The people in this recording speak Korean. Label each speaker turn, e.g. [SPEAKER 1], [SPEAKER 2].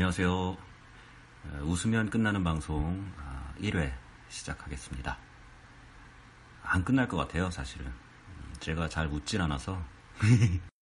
[SPEAKER 1] 안녕하세요. 어, 웃으면 끝나는 방송 아, 1회 시작하겠습니다. 안 끝날 것 같아요, 사실은. 제가 잘 웃질 않아서